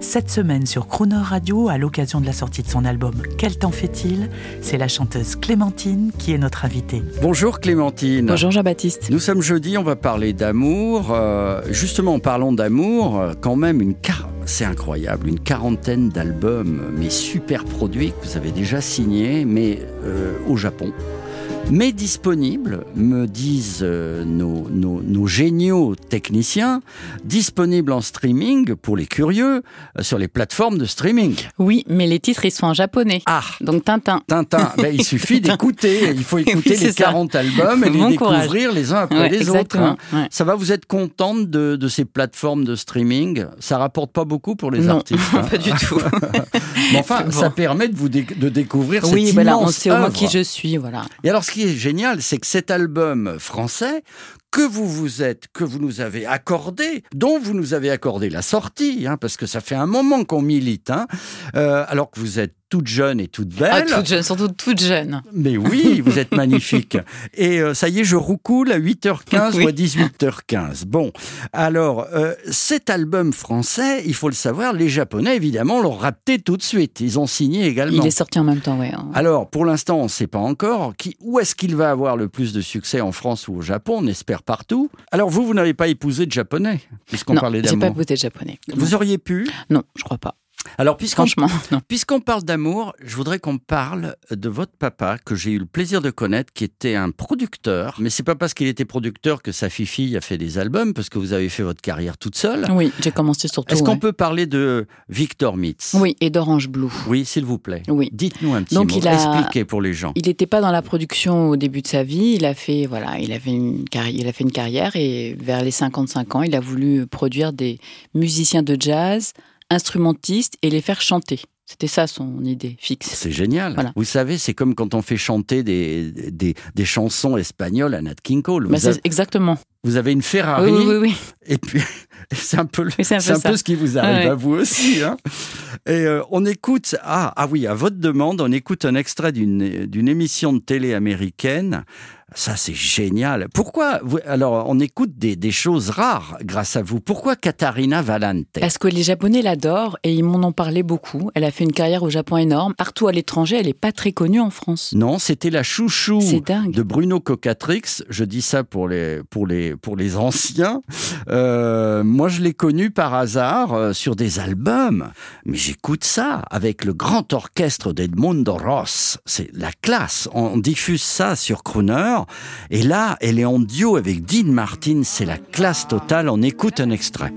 Cette semaine sur Croner Radio, à l'occasion de la sortie de son album Quel temps fait-il C'est la chanteuse Clémentine qui est notre invitée. Bonjour Clémentine. Bonjour Jean-Baptiste. Nous sommes jeudi, on va parler d'amour. Euh, justement, en parlant d'amour, euh, quand même une c'est incroyable, une quarantaine d'albums, mais super produits que vous avez déjà signés, mais euh, au Japon. Mais disponibles, me disent euh, nos, nos- nos géniaux techniciens, disponibles en streaming pour les curieux euh, sur les plateformes de streaming. Oui, mais les titres, ils sont en japonais. Ah, Donc Tintin. Tintin, ben, il suffit d'écouter. Il faut écouter Oui, les ça. 40 albums et les découvrir les uns après Ouais, les autres. hein. Ouais. Ça va, vous êtes contente de, de ces plateformes de streaming? Ça rapporte pas beaucoup pour les non, artistes. hein. pas du tout. Mais enfin, Bon. ça permet de vous dé- de découvrir oui, cette voilà, on immense sait au moins qui je suis, voilà. Et alors, ce qui est génial, c'est que cet album français que vous vous êtes, que vous nous avez accordé, dont vous nous avez accordé la sortie, hein, parce que ça fait un moment qu'on milite, hein, euh, alors que vous êtes toute jeune et toute Ah, belle. toute jeune, surtout toute jeune. Mais oui, vous êtes magnifique. Et euh, ça y est, je roucoule à 8h15 Oui. ou à 18h15. Bon, alors, euh, cet album français, il faut le savoir, les Japonais, évidemment, l'ont rapté tout de suite. Ils ont signé également. Il est sorti en même temps, ouais. Alors, pour l'instant, on ne sait pas encore qui, où est-ce qu'il va avoir le plus de succès en France ou au Japon. On espère partout. Alors, vous, vous n'avez pas épousé de japonais, puisqu'on non, parlait j'ai pas d'amour. écouté japonais. Vous auriez pu? Non, je crois pas. Alors, puisqu'on parle d'amour, je voudrais qu'on parle de votre papa que j'ai eu le plaisir de connaître, qui était un producteur. Mais c'est pas parce qu'il était producteur que sa fille a fait des albums, parce que vous avez fait votre carrière toute seule. Oui, j'ai commencé surtout. Est-ce qu'on peut parler de Victor Mitz? Oui, et d'Orange Blue. Oui, s'il vous plaît. Oui. Dites-nous un petit Donc, mot. il a- Expliquez pour les gens. Il n'était pas dans la production au début de sa vie. Il a fait, voilà, il une carrière, il a fait une carrière et vers les 55 ans, il a voulu produire des musiciens de jazz, instrumentistes et les faire chanter. C'était ça son idée fixe. C'est génial. Voilà. Vous savez, c'est comme quand on fait chanter des, des, des chansons espagnoles à Nat King Cole. Bah, Vous, c'est avez, exactement. vous avez une Ferrari, oui, oui, oui. et puis c'est un peu, le- Oui, c'est un peu un ce qui vous arrive Ouais. à vous aussi. hein. Et euh, on écoute, ah, ah oui, à votre demande, on écoute un extrait d'une d'une émission de télé américaine. Ça, c'est génial. Pourquoi vous- Alors, on écoute des, des choses rares grâce à vous. Pourquoi Katharina Valente? Parce que les Japonais l'adorent et ils m'en ont parlé beaucoup. Elle a fait une carrière au Japon énorme. Partout à l'étranger, elle n'est pas très connue en France. Non, c'était la chouchou de Bruno Cocatrix. Je dis ça pour les, pour les, pour les anciens. Euh, moi, je l'ai connu par hasard euh, sur des albums. Mais j'écoute ça avec le grand orchestre d'Edmundo Ross. C'est la classe. On diffuse ça sur Crooner. Et là, elle est en duo avec Dean Martin. C'est la classe totale. On écoute un extrait.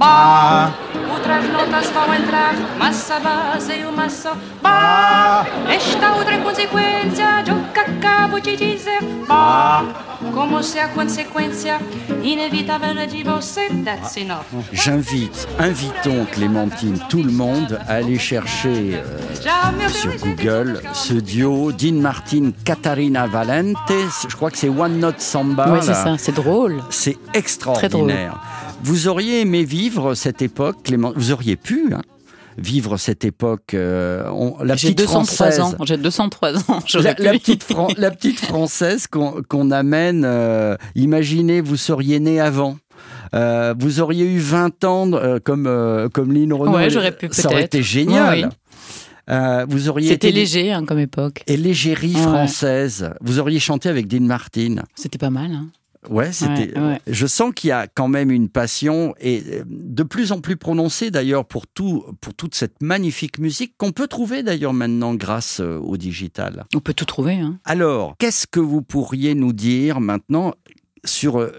I tell you. Now. Bob, eis aqui este sambinha feito numa nota só. Bob, outras notas vão entrar, massa base e uma só. Bob, esta outra é consequência de o que acabo de dizer. Bob, como se a consequência inevitável é de você. That's enough. J'invite, invitons Clémentine, tout le monde à aller chercher euh, sur Google ce duo Dean Martin, Katharina Valente. Je crois que c'est One Note Samba. oui, c'est ça. C'est drôle. C'est extraordinaire. Vous auriez aimé vivre cette époque, Clément Vous auriez pu hein, vivre cette époque. euh, on- la J'ai petite 203 française. ans. J'ai 203 ans. La, petite, Fran- la petite française qu'on amène, euh, imaginez, vous seriez né avant. Euh, vous auriez eu 20 ans comme, comme Lynn Renaud. Ouais, j'aurais pu Ça aurait été génial. Oui, oui. Euh, vous auriez C'était été léger hein, comme époque. Et l'égérie Ouais. française. Vous auriez chanté avec Dean Martin. C'était pas mal. hein. Ouais, c'était. Ouais, ouais. Je sens qu'il y a quand même une passion et euh, de plus en plus prononcée d'ailleurs pour tout, pour toute cette magnifique musique qu'on peut trouver d'ailleurs maintenant grâce euh, au digital. On peut tout trouver. Hein. Alors, qu'est-ce que vous pourriez nous dire maintenant sur euh,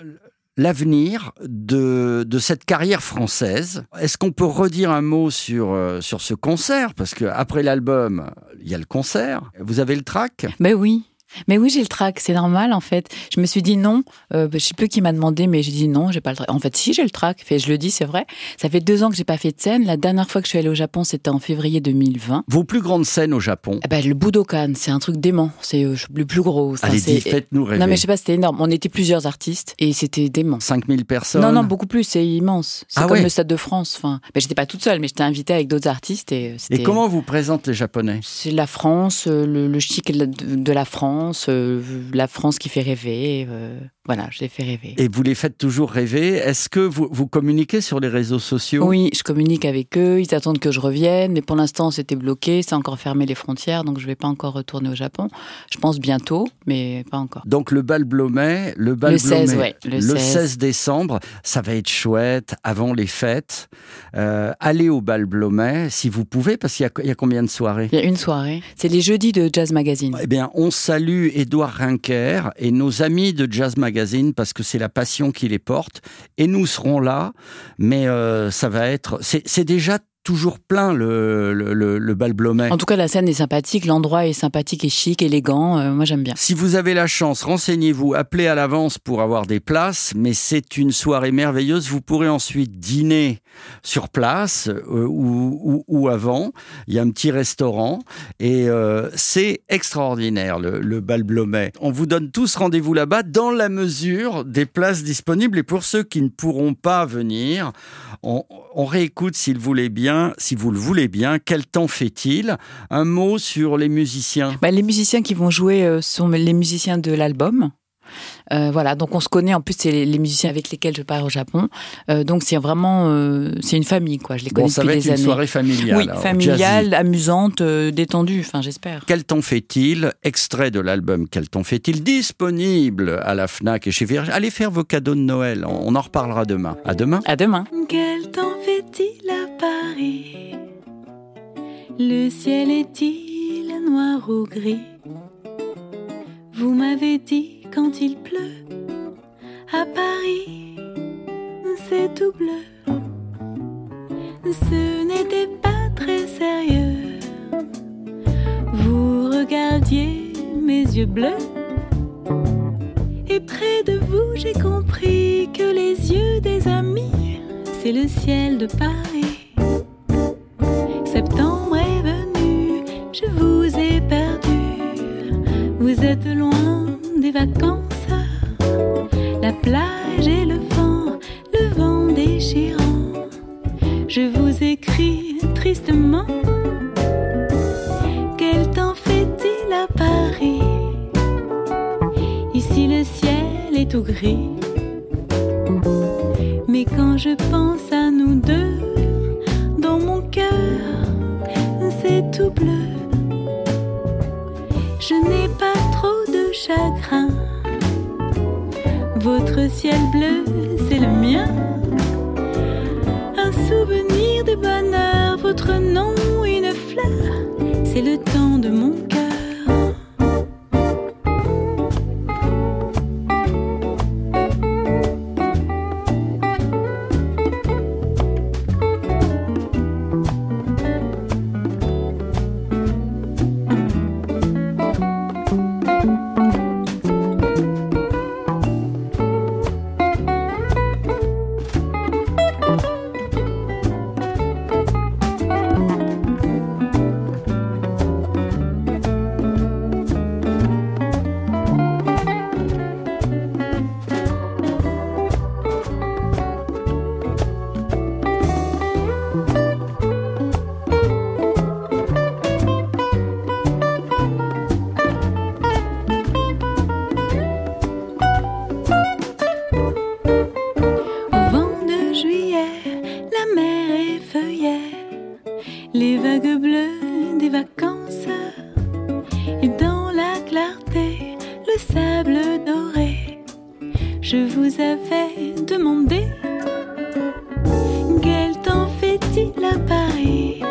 l'avenir de, de cette carrière française? Est-ce qu'on peut redire un mot sur, euh, sur ce concert? Parce qu'après l'album, il y a le concert. Vous avez le track? Ben oui. Mais oui, j'ai le trac, c'est normal en fait. Je me suis dit non, euh, bah, je sais plus qui m'a demandé, mais j'ai dit non, j'ai pas le trac. En fait, si j'ai le trac, fait, je le dis, c'est vrai. Ça fait deux ans que j'ai pas fait de scène. La dernière fois que je suis allée au Japon, c'était en février 2020. Vos plus grandes scènes au Japon? Ah bah, le Budokan, c'est un truc dément. C'est euh, le plus gros. Enfin, Allez-y, c'est- faites-nous rêver. Non mais je sais pas, c'était énorme. On était plusieurs artistes et c'était dément. 5000 personnes Non, non, beaucoup plus, c'est immense. C'est Ah comme ouais. le Stade de France. Enfin, ben, j'étais pas toute seule, mais j'étais invitée avec d'autres artistes. Et, Et comment vous présentent les Japonais? C'est la France, euh, le, le chic de la France, euh, la France qui fait rêver. Voilà, je les fais rêver. Et vous les faites toujours rêver. Est-ce que vous, vous communiquez sur les réseaux sociaux? Oui, je communique avec eux, ils attendent que je revienne, mais pour l'instant c'était bloqué, c'est encore fermé les frontières, donc je vais pas encore retourner au Japon. Je pense bientôt, mais pas encore. Donc le bal Blomet, le bal Le 16, Blomet, ouais, le le 16. 16 décembre, ça va être chouette avant les fêtes. Euh, allez au bal Blomet si vous pouvez, parce qu'il y y a combien de soirées? Il y a une soirée, c'est les jeudis de Jazz Magazine. Eh bien, on salue Édouard Rinker et nos amis de Jazz Magazine parce que c'est la passion qui les porte. Et nous serons là, mais euh, ça va être. C'est c'est déjà toujours plein le, le, le, le bal Blomet. En tout cas, la scène est sympathique, l'endroit est sympathique et chic, élégant, euh, moi j'aime bien. Si vous avez la chance, renseignez-vous, appelez à l'avance pour avoir des places, mais c'est une soirée merveilleuse. Vous pourrez ensuite dîner sur place euh, ou, ou, ou avant. Il y a un petit restaurant et euh, c'est extraordinaire le, le bal Blomet. On vous donne tous rendez-vous là-bas dans la mesure des places disponibles et pour ceux qui ne pourront pas venir, on, on réécoute s'il voulait bien, si vous le voulez bien, quel temps fait-il? Un mot sur les musiciens. Bah, les musiciens qui vont jouer euh, sont les musiciens de l'album. Euh, voilà, donc on se connaît. En plus, c'est les, les musiciens avec lesquels je pars au Japon. Euh, donc c'est vraiment, euh, c'est une famille, quoi. Je les connais Bon, ça depuis va être des une années. soirée familiale. oui, alors, familiale, jazzy. amusante, euh, détendue. Enfin, j'espère. Quel temps fait-il? Extrait de l'album Quel temps fait-il? Disponible à la FNAC et chez Vierge. Allez faire vos cadeaux de Noël. On on en reparlera demain. À demain. À demain. Quel temps fait-il à Paris? Le ciel est-il noir ou gris? Vous m'avez dit quand il pleut à Paris, c'est tout bleu. Ce n'était pas très sérieux. Vous regardiez mes yeux bleus. Et près de vous, j'ai compris que les yeux des amis, c'est le ciel de Paris. Je vous écris tristement. Quel temps fait-il à Paris? Ici le ciel est tout gris. Mais quand je pense à nous deux, dans mon cœur, c'est tout bleu. Je n'ai pas trop de chagrin. Votre ciel bleu, c'est le mien. Souvenir de bonheur, votre nom, une fleur, c'est le temps de mon demandé quel temps fait-il à Paris?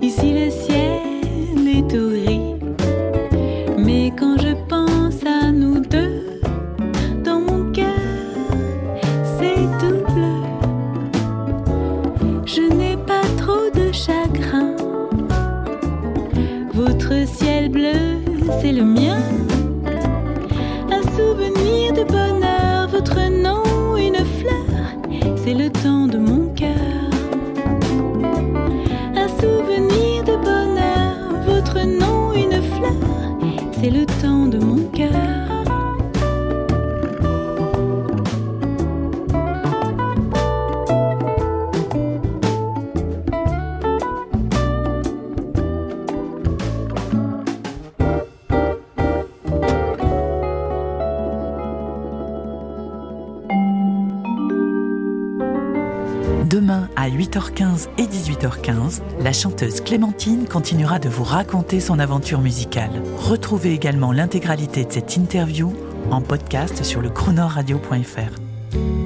Ici le ciel est tout gris, mais quand je pense à nous deux dans mon cœur, c'est tout bleu. Je n'ai pas trop de chagrin. Votre ciel bleu, c'est le temps de mon cœur. Demain à 8h15 et 18h15, la chanteuse Clémentine continuera de vous raconter son aventure musicale. Retrouvez également l'intégralité de cette interview en podcast sur le chronoradio.fr.